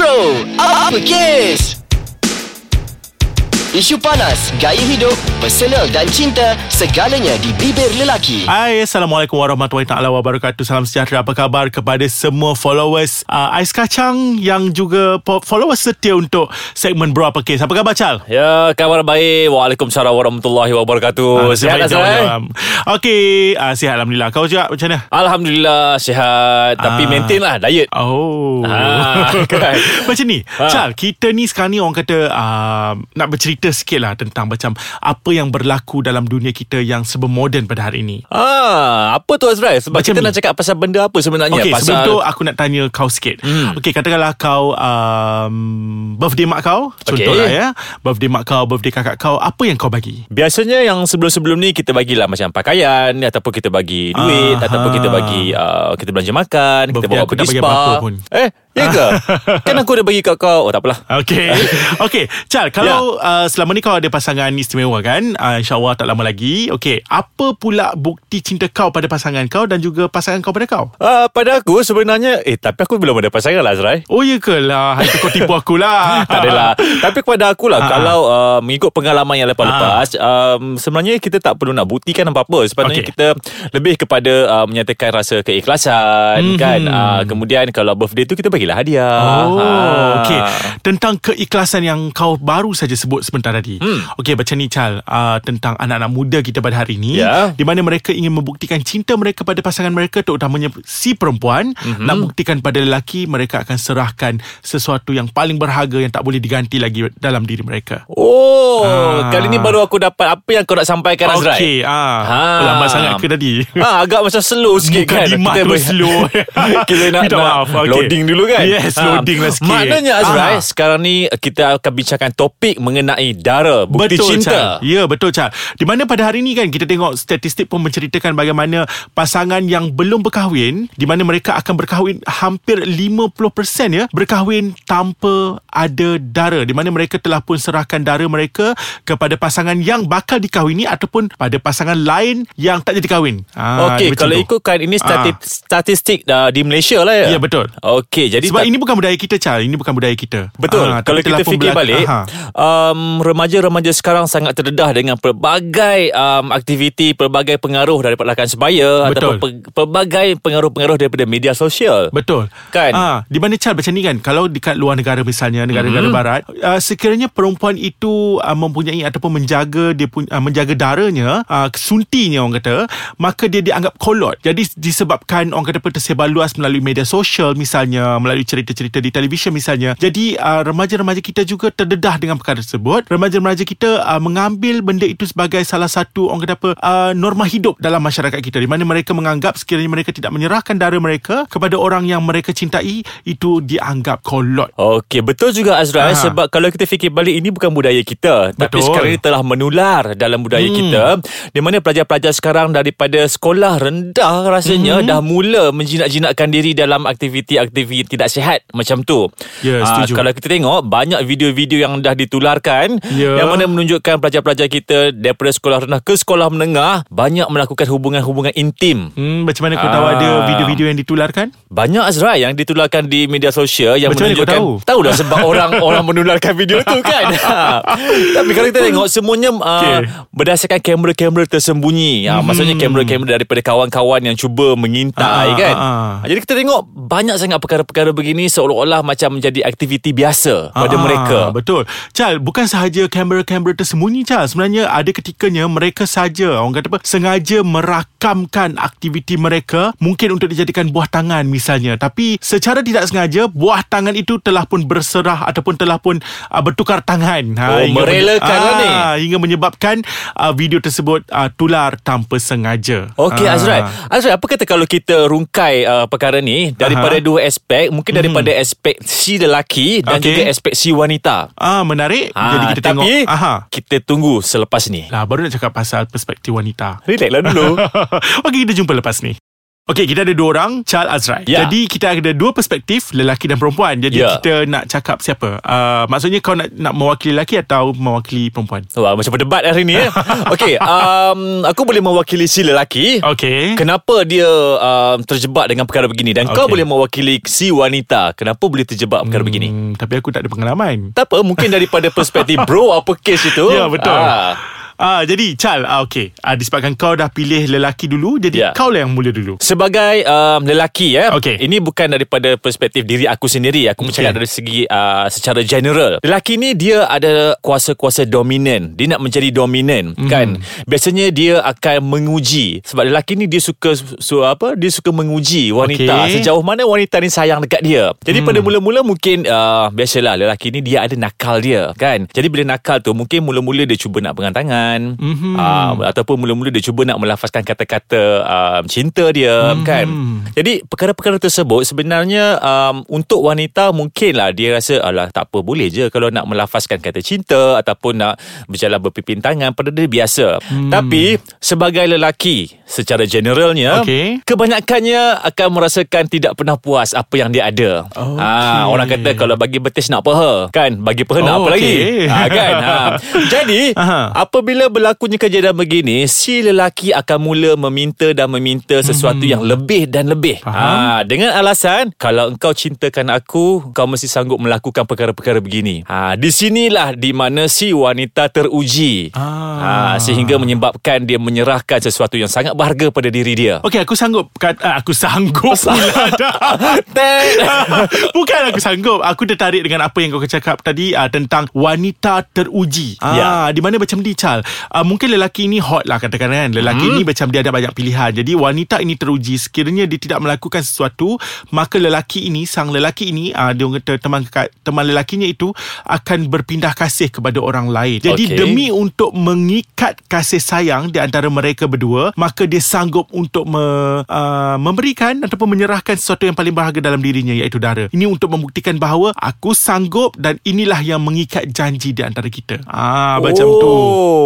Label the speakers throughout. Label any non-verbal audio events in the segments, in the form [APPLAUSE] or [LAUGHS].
Speaker 1: Bro, apa kes? Isu panas, gaya hidup, personal dan cinta, segalanya di bibir lelaki.
Speaker 2: Hai, Assalamualaikum warahmatullahi taala wabarakatuh. Salam sejahtera. Apa khabar kepada semua followers uh, Ais Kacang yang juga followers setia untuk segmen Bro Apa Kes. Apa khabar Chal?
Speaker 3: Ya, kabar baik. Waalaikumsalam warahmatullahi wabarakatuh.
Speaker 2: nasib
Speaker 3: sihat Azrai?
Speaker 2: jawab. Okey, uh, sihat Alhamdulillah. Kau juga macam mana?
Speaker 3: Alhamdulillah sihat. Tapi
Speaker 2: Ah.
Speaker 3: maintain lah diet.
Speaker 2: Oh
Speaker 3: Ah, [LAUGHS] kan? [LAUGHS]
Speaker 2: Macam ni
Speaker 3: Ah.
Speaker 2: Chal Kita ni sekarang ni Orang kata uh, Nak bercerita sikit lah Tentang macam Apa yang berlaku Dalam dunia kita Yang serba moden pada hari ini
Speaker 3: Ah, apa tu Azrai? Sebab
Speaker 2: Macam
Speaker 3: kita
Speaker 2: ni.
Speaker 3: nak cakap pasal benda apa sebenarnya?
Speaker 2: Okay
Speaker 3: pasal
Speaker 2: sebelum tu Aku nak tanya kau sikit
Speaker 3: Hmm.
Speaker 2: Okay katakanlah kau um, Birthday mak kau Contohlah
Speaker 3: Okay.
Speaker 2: ya Birthday mak kau Birthday kakak kau Apa yang kau bagi
Speaker 3: Biasanya yang sebelum-sebelum ni kita bagilah macam pakaian ataupun kita bagi duit
Speaker 2: Aha.
Speaker 3: ataupun kita bagi uh, kita belanja makan, kita
Speaker 2: Birthday
Speaker 3: bawa
Speaker 2: aku
Speaker 3: pergi
Speaker 2: tak bagi
Speaker 3: spa.
Speaker 2: apa-apa pun.
Speaker 3: Eh, ya ke? [LAUGHS] kan aku dah bagi kat kau. Oh, tak apalah.
Speaker 2: Okay [LAUGHS] Okay Chal Kalau uh, selama ni kau ada pasangan istimewa kan? Uh, InsyaAllah tak lama lagi. Okay Apa pula bukti cinta kau pada pasangan kau Dan juga pasangan kau pada kau?
Speaker 3: Uh, pada aku sebenarnya Eh tapi aku belum ada pasangan lah Azrai.
Speaker 2: Oh ya ke lah? Itu kau tipu aku lah. [LAUGHS]
Speaker 3: Tak adalah. Tapi kepada aku lah
Speaker 2: Ah.
Speaker 3: Kalau uh, mengikut pengalaman yang lepas-lepas um, Sebenarnya kita tak perlu nak buktikan apa-apa. Sebenarnya
Speaker 2: Okey.
Speaker 3: kita Lebih kepada uh, Menyatakan rasa keikhlasan
Speaker 2: Mhm.
Speaker 3: kan? Uh, Kemudian kalau birthday tu Kita bagilah hadiah
Speaker 2: Oh,
Speaker 3: Ah.
Speaker 2: okay. Tentang keikhlasan yang kau baru saja sebut sebentar tadi.
Speaker 3: Hmm.
Speaker 2: Okay, macam ni Chal, uh, tentang anak-anak muda kita pada hari ini,
Speaker 3: Ya.
Speaker 2: di mana mereka ingin membuktikan cinta mereka pada pasangan mereka, terutamanya si perempuan,
Speaker 3: Mhm.
Speaker 2: nak buktikan pada lelaki, mereka akan serahkan sesuatu yang paling berharga yang tak boleh diganti lagi dalam diri mereka.
Speaker 3: Oh
Speaker 2: Ah.
Speaker 3: Kali ni baru aku dapat Apa yang kau nak sampaikan Azrai
Speaker 2: Okay, ah,
Speaker 3: Ha.
Speaker 2: lambat sangat ke tadi?
Speaker 3: Ha, agak macam slow sikit
Speaker 2: Bukan
Speaker 3: kan Kita
Speaker 2: slow. [LAUGHS]
Speaker 3: Kita nak, nak
Speaker 2: maaf, okay.
Speaker 3: loading dulu kan
Speaker 2: Yes, loading lah sikit.
Speaker 3: Maknanya Azrai
Speaker 2: Ah.
Speaker 3: Sekarang ni kita akan bincangkan topik Mengenai dara Bukti
Speaker 2: betul,
Speaker 3: cinta
Speaker 2: Chal. Ya betul Chal Di mana pada hari ini kan Kita tengok statistik pun menceritakan Bagaimana pasangan yang belum berkahwin Di mana mereka akan berkahwin Hampir 50% ya Berkahwin tanpa ada dara Di mana mereka telah pun serahkan dara mereka Kepada pasangan yang bakal dikahwini Ataupun pada pasangan lain Yang tak jadi kahwin Ah,
Speaker 3: Okey, kalau
Speaker 2: tu.
Speaker 3: ikutkan ini stati- statistik uh, di Malaysia lah ya.
Speaker 2: Ya, betul.
Speaker 3: Okey, jadi
Speaker 2: Sebab
Speaker 3: tak-
Speaker 2: ini bukan budaya kita Chal Ini bukan budaya kita
Speaker 3: Betul.
Speaker 2: Ah,
Speaker 3: Kalau kita fikir
Speaker 2: berlaku-
Speaker 3: balik,
Speaker 2: Aha.
Speaker 3: um, remaja-remaja sekarang sangat terdedah dengan pelbagai um, aktiviti, pelbagai pengaruh daripada rakan sebaya
Speaker 2: Betul.
Speaker 3: ataupun pe- pelbagai pengaruh-pengaruh daripada media sosial.
Speaker 2: Betul
Speaker 3: Kan?
Speaker 2: ah, Di mana Chal macam ni kan Kalau dekat luar negara misalnya Negara-negara
Speaker 3: Mhm.
Speaker 2: barat uh, Sekiranya perempuan itu uh, Mempunyai Ataupun menjaga dia pun, uh, Menjaga darahnya uh, Suntinya orang kata Maka dia dianggap kolot Jadi disebabkan Orang kata Tersebar luas melalui media sosial Misalnya Melalui cerita-cerita di televisyen misalnya Jadi uh, remaja-remaja kita juga Terdedah dengan perkara tersebut Remaja-remaja kita uh, Mengambil benda itu sebagai Salah satu Orang kata apa uh, Norma hidup dalam masyarakat kita Di mana mereka menganggap Sekiranya mereka tidak menyerahkan darah mereka Kepada orang yang mereka cintai Itu dianggap kolot
Speaker 3: Okey, betul juga Azrael
Speaker 2: Aha.
Speaker 3: sebab kalau kita fikir balik ini bukan budaya kita tapi
Speaker 2: Betul.
Speaker 3: sekarang ini telah menular dalam budaya
Speaker 2: Hmm.
Speaker 3: kita di mana pelajar-pelajar sekarang daripada sekolah rendah rasanya
Speaker 2: Hmm.
Speaker 3: dah mula menjinak-jinakkan diri dalam aktiviti-aktiviti tidak sihat macam tu.
Speaker 2: Ya,
Speaker 3: Ah,
Speaker 2: setuju.
Speaker 3: kalau kita tengok banyak video-video yang dah ditularkan
Speaker 2: Ya.
Speaker 3: yang mana menunjukkan pelajar-pelajar kita daripada sekolah rendah ke sekolah menengah banyak melakukan hubungan-hubungan intim.
Speaker 2: Hmm, macam mana kau tahu
Speaker 3: Ah.
Speaker 2: ada video-video yang ditularkan?
Speaker 3: Banyak Azra yang ditularkan di media sosial yang
Speaker 2: Macam mana kau
Speaker 3: menunjukkan
Speaker 2: tahu?
Speaker 3: tahu dah sebab orang [LAUGHS] orang menularkan video tu kan. [LAUGHS] Tapi kalau kita tengok semuanya uh,
Speaker 2: Okey.
Speaker 3: berdasarkan kamera-kamera tersembunyi. Uh, maksudnya kamera-kamera daripada kawan-kawan yang cuba mengintai
Speaker 2: Ah,
Speaker 3: kan.
Speaker 2: ah, ah.
Speaker 3: Jadi kita tengok banyak sangat perkara-perkara begini seolah-olah macam menjadi aktiviti biasa pada
Speaker 2: Ah,
Speaker 3: mereka.
Speaker 2: Betul Chal Bukan sahaja kamera-kamera tersembunyi Chal Sebenarnya ada ketikanya Mereka saja Orang kata apa Sengaja merakamkan Aktiviti mereka Mungkin untuk dijadikan buah tangan misalnya Tapi secara tidak sengaja Buah tangan itu telah pun berserah Ataupun telah pun uh, Bertukar tangan
Speaker 3: Oh,
Speaker 2: hingga
Speaker 3: merelakan lah ni.
Speaker 2: Hingga menyebabkan uh, Video tersebut uh, Tular tanpa sengaja
Speaker 3: Okey. Azrai Azrai apa kata kalau kita rungkai uh, perkara ni Daripada
Speaker 2: Aha.
Speaker 3: dua aspek Mungkin daripada aspek si lelaki Dan
Speaker 2: Okey.
Speaker 3: juga aspek si wanita
Speaker 2: Ah menarik
Speaker 3: Ah,
Speaker 2: Jadi kita tengok
Speaker 3: tapi
Speaker 2: Aha.
Speaker 3: kita tunggu selepas ni.
Speaker 2: Lah baru nak cakap pasal perspektif wanita
Speaker 3: Relax lah dulu. [LAUGHS]
Speaker 2: Okey kita jumpa lepas ni Okey, kita ada dua orang, Chal Azrai.
Speaker 3: Ya.
Speaker 2: Jadi kita ada dua perspektif, lelaki dan perempuan. Jadi
Speaker 3: Ya.
Speaker 2: kita nak cakap siapa? Uh, maksudnya kau nak nak mewakili lelaki atau mewakili perempuan?
Speaker 3: Wah, macam berdebat hari ni ya. [LAUGHS] Okey, um, aku boleh mewakili si lelaki.
Speaker 2: Okey.
Speaker 3: Kenapa dia um, terjebak dengan perkara begini dan kau
Speaker 2: Okey.
Speaker 3: boleh mewakili si wanita. Kenapa boleh terjebak perkara begini?
Speaker 2: Hmm, tapi aku tak ada pengalaman.
Speaker 3: Tak apa, mungkin daripada perspektif bro apa kes itu. [LAUGHS]
Speaker 2: Ya, betul.
Speaker 3: Ah.
Speaker 2: Ah, jadi Chal, ah, okey. Ah, disebabkan kau dah pilih lelaki dulu, jadi
Speaker 3: Ya.
Speaker 2: kau lah yang mula dulu.
Speaker 3: Sebagai um, lelaki ya.
Speaker 2: Okey.
Speaker 3: Ini bukan daripada perspektif diri aku sendiri. Aku
Speaker 2: Okey.
Speaker 3: bercakap dari segi uh, secara general. Lelaki ni dia ada kuasa-kuasa dominan. Dia nak menjadi dominan
Speaker 2: Mhm.
Speaker 3: kan. Biasanya dia akan menguji sebab lelaki ni dia suka su, apa? Dia suka menguji wanita
Speaker 2: Okey.
Speaker 3: sejauh mana wanita ni sayang dekat dia. Jadi
Speaker 2: Hmm.
Speaker 3: pada mula-mula mungkin uh, biasalah lelaki ni dia ada nakal dia kan. Jadi bila nakal tu mungkin mula-mula dia cuba nak pegang tangan.
Speaker 2: Mhm.
Speaker 3: Uh, ataupun mula-mula dia cuba nak melafazkan kata-kata um, cinta dia
Speaker 2: Mhm.
Speaker 3: kan. Jadi perkara-perkara tersebut sebenarnya um, untuk wanita mungkinlah dia rasa alah tak apa boleh je kalau nak melafazkan kata cinta ataupun nak berjalan berpipin tangan pada dia biasa.
Speaker 2: Hmm.
Speaker 3: Tapi sebagai lelaki secara generalnya
Speaker 2: Okey.
Speaker 3: kebanyakannya akan merasakan tidak pernah puas apa yang dia ada.
Speaker 2: Okey.
Speaker 3: Ha, orang kata kalau bagi betis nak peha kan bagi peha nak
Speaker 2: Oh,
Speaker 3: apa lagi?
Speaker 2: okey.
Speaker 3: Ha, kan. Ha. [LAUGHS] Jadi
Speaker 2: Aha.
Speaker 3: Apabila berlakunya kejadian begini si lelaki akan mula meminta dan meminta sesuatu yang lebih dan lebih.
Speaker 2: Hmm. Faham.
Speaker 3: Ha, dengan alasan kalau engkau cintakan aku kau mesti sanggup melakukan perkara-perkara begini. Ha, di sinilah di mana si wanita teruji.
Speaker 2: Ah.
Speaker 3: Ha, sehingga menyebabkan dia menyerahkan sesuatu yang sangat berharga pada diri dia.
Speaker 2: Okey, aku sanggup. Ah, aku sanggup [LAUGHS] pula [LAUGHS] dah. [LAUGHS] Bukan aku sanggup Aku tertarik dengan apa yang kau cakap tadi uh, Tentang wanita teruji ah,
Speaker 3: Ya.
Speaker 2: Di mana macam ni Chal uh, Mungkin lelaki ni hot lah katakan kan. Lelaki
Speaker 3: Hmm.
Speaker 2: ni macam dia ada banyak pilihan. Jadi wanita ini teruji. Sekiranya dia tidak melakukan sesuatu Maka lelaki ini Sang lelaki ini uh, Dia kata teman, teman lelakinya itu Akan berpindah kasih kepada orang lain. Jadi
Speaker 3: Okey.
Speaker 2: demi untuk mengikat kasih sayang Di antara mereka berdua Maka dia sanggup untuk me, uh, memberikan Ataupun menyerahkan sesuatu yang paling berharga dalam dirinya Iaitu darah Ini untuk membuktikan bahawa Aku sanggup Dan inilah yang mengikat janji di antara kita. Ah Macam tu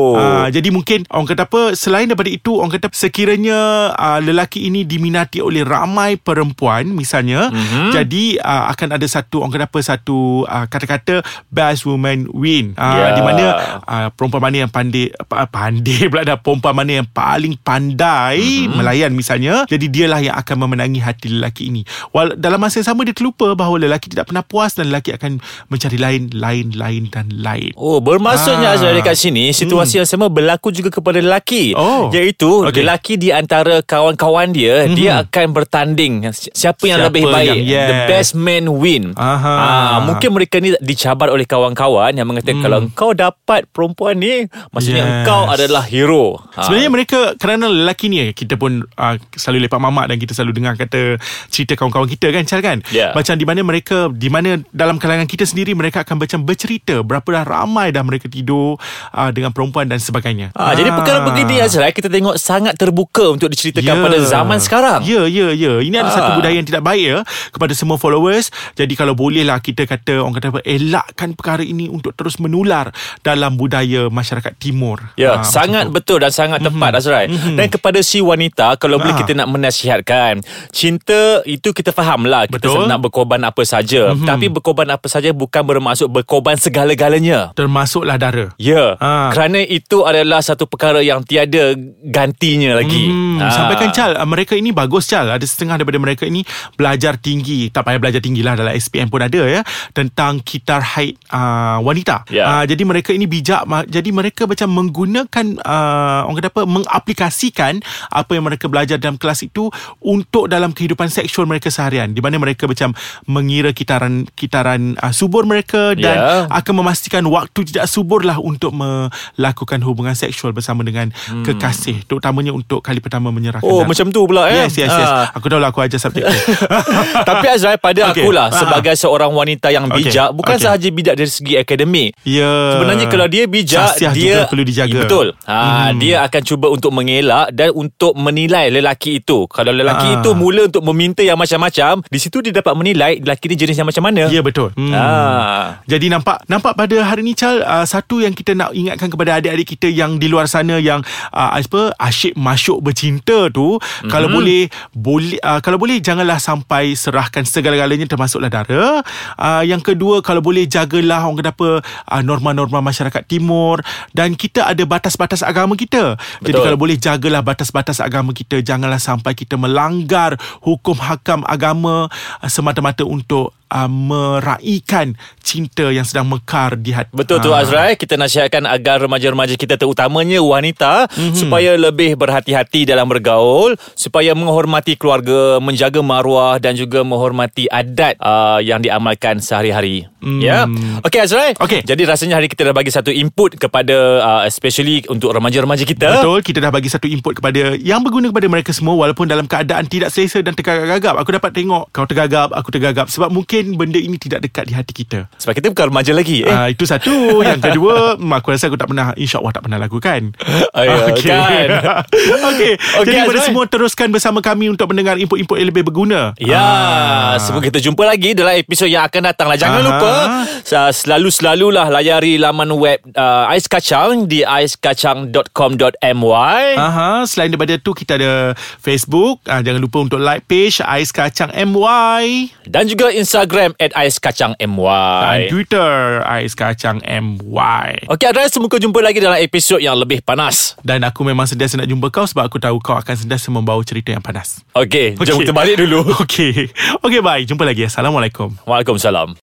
Speaker 3: Oh.
Speaker 2: ah, Jadi mungkin Orang kata apa Selain daripada itu Orang kata sekiranya uh, Lelaki ini diminati oleh ramai perempuan Misalnya
Speaker 3: Mhm.
Speaker 2: mm-hmm. Jadi uh, akan ada satu Orang kata apa Satu uh, kata-kata Best woman win uh,
Speaker 3: Ya.
Speaker 2: Di mana uh, Perempuan mana yang pandai Pandai [LAUGHS] pula dah Perempuan mana yang paling pandai mm-hmm. Melayan misalnya Jadi dialah yang akan memenangi hati lelaki ini Wal, Dalam masa yang sama dia terlupa Bahawa lelaki tidak pernah puas Dan lelaki akan mencari lain Lain, lain dan lain
Speaker 3: Oh, bermaksudnya
Speaker 2: Ah.
Speaker 3: Azrael dekat sini situasi yang sama berlaku juga kepada lelaki.
Speaker 2: Oh.
Speaker 3: Iaitu
Speaker 2: Okey.
Speaker 3: lelaki di antara kawan-kawan dia,
Speaker 2: Mhm.
Speaker 3: dia akan bertanding Si- siapa yang
Speaker 2: Siapa
Speaker 3: lebih baik.
Speaker 2: yang- yes.
Speaker 3: The best man win.
Speaker 2: Aha.
Speaker 3: Ah, mungkin mereka ni dicabar oleh kawan-kawan yang mengatakan kalau engkau dapat perempuan ni, maksudnya
Speaker 2: Yes.
Speaker 3: engkau adalah hero. Ah.
Speaker 2: Sebenarnya mereka kerana lelaki ni kita pun uh, selalu lepak mamak dan kita selalu dengar kata cerita kawan-kawan kita kan Chal kan.
Speaker 3: Ya.
Speaker 2: Macam di mana mereka di mana dalam kalangan kita sendiri mereka akan macam bercerita berapa dah ramai dah mereka tidur uh, dengan perempuan dan sebagainya.
Speaker 3: Ah, Jadi perkara begini Azrael kita tengok sangat terbuka untuk diceritakan
Speaker 2: Ya.
Speaker 3: pada zaman sekarang.
Speaker 2: Ya, ya, ya. Ini ada
Speaker 3: Ah.
Speaker 2: satu budaya yang tidak baik ya kepada semua followers. Jadi kalau bolehlah kita kata orang kata apa elakkan perkara ini untuk terus menular dalam budaya masyarakat timur.
Speaker 3: Ya,
Speaker 2: Ah, macam
Speaker 3: sangat
Speaker 2: tu.
Speaker 3: betul dan sangat
Speaker 2: Mhm.
Speaker 3: tepat Azrai. Dan kepada si wanita kalau boleh
Speaker 2: Ah.
Speaker 3: kita nak menasihatkan, cinta itu kita fahamlah kita
Speaker 2: Betul.
Speaker 3: nak berkorban apa saja.
Speaker 2: Mhm.
Speaker 3: Tapi berkorban apa saja bukan bermaksud berkorban segala-galanya.
Speaker 2: Termasuklah darah.
Speaker 3: Ya,
Speaker 2: Ah.
Speaker 3: kerana itu adalah satu perkara yang tiada gantinya lagi.
Speaker 2: Hmm,
Speaker 3: Ah.
Speaker 2: Sampaikan Chal uh, Mereka ini bagus Chal Ada setengah daripada mereka ini Belajar tinggi Tak payah belajar tinggi lah Dalam SPM pun ada ya Tentang kitar haid uh, wanita
Speaker 3: Ya.
Speaker 2: uh, Jadi mereka ini bijak Jadi mereka macam menggunakan uh, Orang kata apa Mengaplikasikan Apa yang mereka belajar dalam kelas itu Untuk dalam kehidupan seksual mereka seharian Di mana mereka macam Mengira kitaran Kitaran uh, subur mereka Dan
Speaker 3: Ya.
Speaker 2: akan memastikan Waktu tidak subur lah Untuk melakukan hubungan seksual Bersama dengan
Speaker 3: Hmm.
Speaker 2: kekasih Terutamanya untuk kali pertama menyerahkan
Speaker 3: Oh,
Speaker 2: darah.
Speaker 3: macam tu pula eh.
Speaker 2: Yes, yes, yes.
Speaker 3: Ah.
Speaker 2: Aku tahu lah aku ajar subjek tu. [LAUGHS]
Speaker 3: Tapi Azrai pada [LAUGHS]
Speaker 2: Okey.
Speaker 3: akulah
Speaker 2: Ah.
Speaker 3: sebagai seorang wanita yang bijak bukan
Speaker 2: Okey.
Speaker 3: sahaja bijak dari segi akademik.
Speaker 2: ya.
Speaker 3: Sebenarnya kalau dia bijak
Speaker 2: Sasiah
Speaker 3: dia
Speaker 2: juga perlu dijaga.
Speaker 3: Betul. Ha
Speaker 2: Hmm.
Speaker 3: dia akan cuba untuk mengelak dan untuk menilai lelaki itu. Kalau lelaki
Speaker 2: Ah.
Speaker 3: itu mula untuk meminta yang macam-macam, di situ dia dapat menilai lelaki ni jenis yang macam mana.
Speaker 2: Ya betul. Hmm.
Speaker 3: Ah.
Speaker 2: Jadi nampak nampak pada hari ni Chal uh, satu yang kita nak ingatkan kepada adik-adik adik-adik kita yang di luar sana yang uh, apa asyik masuk bercinta tu mm-hmm. kalau boleh boleh uh, kalau boleh janganlah sampai serahkan segala-galanya termasuklah dara. Uh, yang kedua kalau boleh jagalah orang kata apa uh, norma-norma masyarakat timur dan kita ada batas-batas agama kita. Betul. Jadi kalau boleh jagalah batas-batas agama kita janganlah sampai kita melanggar hukum hakam agama uh, semata-mata untuk uh, meraihkan cinta yang sedang mekar di hati.
Speaker 3: Betul tu
Speaker 2: Ah.
Speaker 3: Azrai Kita nasihatkan agar remaja-remaja kita Terutamanya wanita
Speaker 2: Mhm.
Speaker 3: mm-hmm. Supaya lebih berhati-hati dalam bergaul Supaya menghormati keluarga Menjaga maruah Dan juga menghormati adat uh, Yang diamalkan sehari-hari mm. Ya Okay Azrai
Speaker 2: Okey.
Speaker 3: Jadi rasanya hari kita dah bagi satu input Kepada uh, Especially untuk remaja-remaja kita
Speaker 2: Betul Kita dah bagi satu input kepada Yang berguna kepada mereka semua Walaupun dalam keadaan Tidak selesa dan tergagap-gagap Aku dapat tengok Kau tergagap Aku tergagap Sebab mungkin benda ini Tidak dekat di hati kita
Speaker 3: Sebab kita bukan remaja lagi eh?
Speaker 2: Ah, Itu satu Yang kedua Aku rasa aku tak pernah InsyaAllah tak pernah lakukan
Speaker 3: Ayo, kan? [LAUGHS]
Speaker 2: okay.
Speaker 3: Okey,
Speaker 2: Jadi kepada semua Teruskan bersama kami Untuk mendengar input-input yang lebih berguna
Speaker 3: Ya,
Speaker 2: Ah.
Speaker 3: semoga kita jumpa lagi dalam episod yang akan datang lah. Jangan
Speaker 2: Aha.
Speaker 3: lupa selalu-selalulah layari laman web uh, Ais Kacang di aiskacang.com.my.
Speaker 2: Aha, selain daripada tu kita ada Facebook. Ah, jangan lupa untuk like page Ais Kacang MY
Speaker 3: Dan juga Instagram at Ais Kacang
Speaker 2: dan
Speaker 3: MY.
Speaker 2: Twitter Ais Kacang MY.
Speaker 3: Okey, Adrian, semoga jumpa lagi dalam episod yang lebih panas.
Speaker 2: Dan aku memang sentiasa nak jumpa kau sebab aku tahu kau akan sentiasa membawa cerita yang panas.
Speaker 3: Okey, okay. jom kita balik dulu. [LAUGHS]
Speaker 2: Okey. Okey, bye. Jumpa lagi. Assalamualaikum.
Speaker 3: Waalaikumsalam.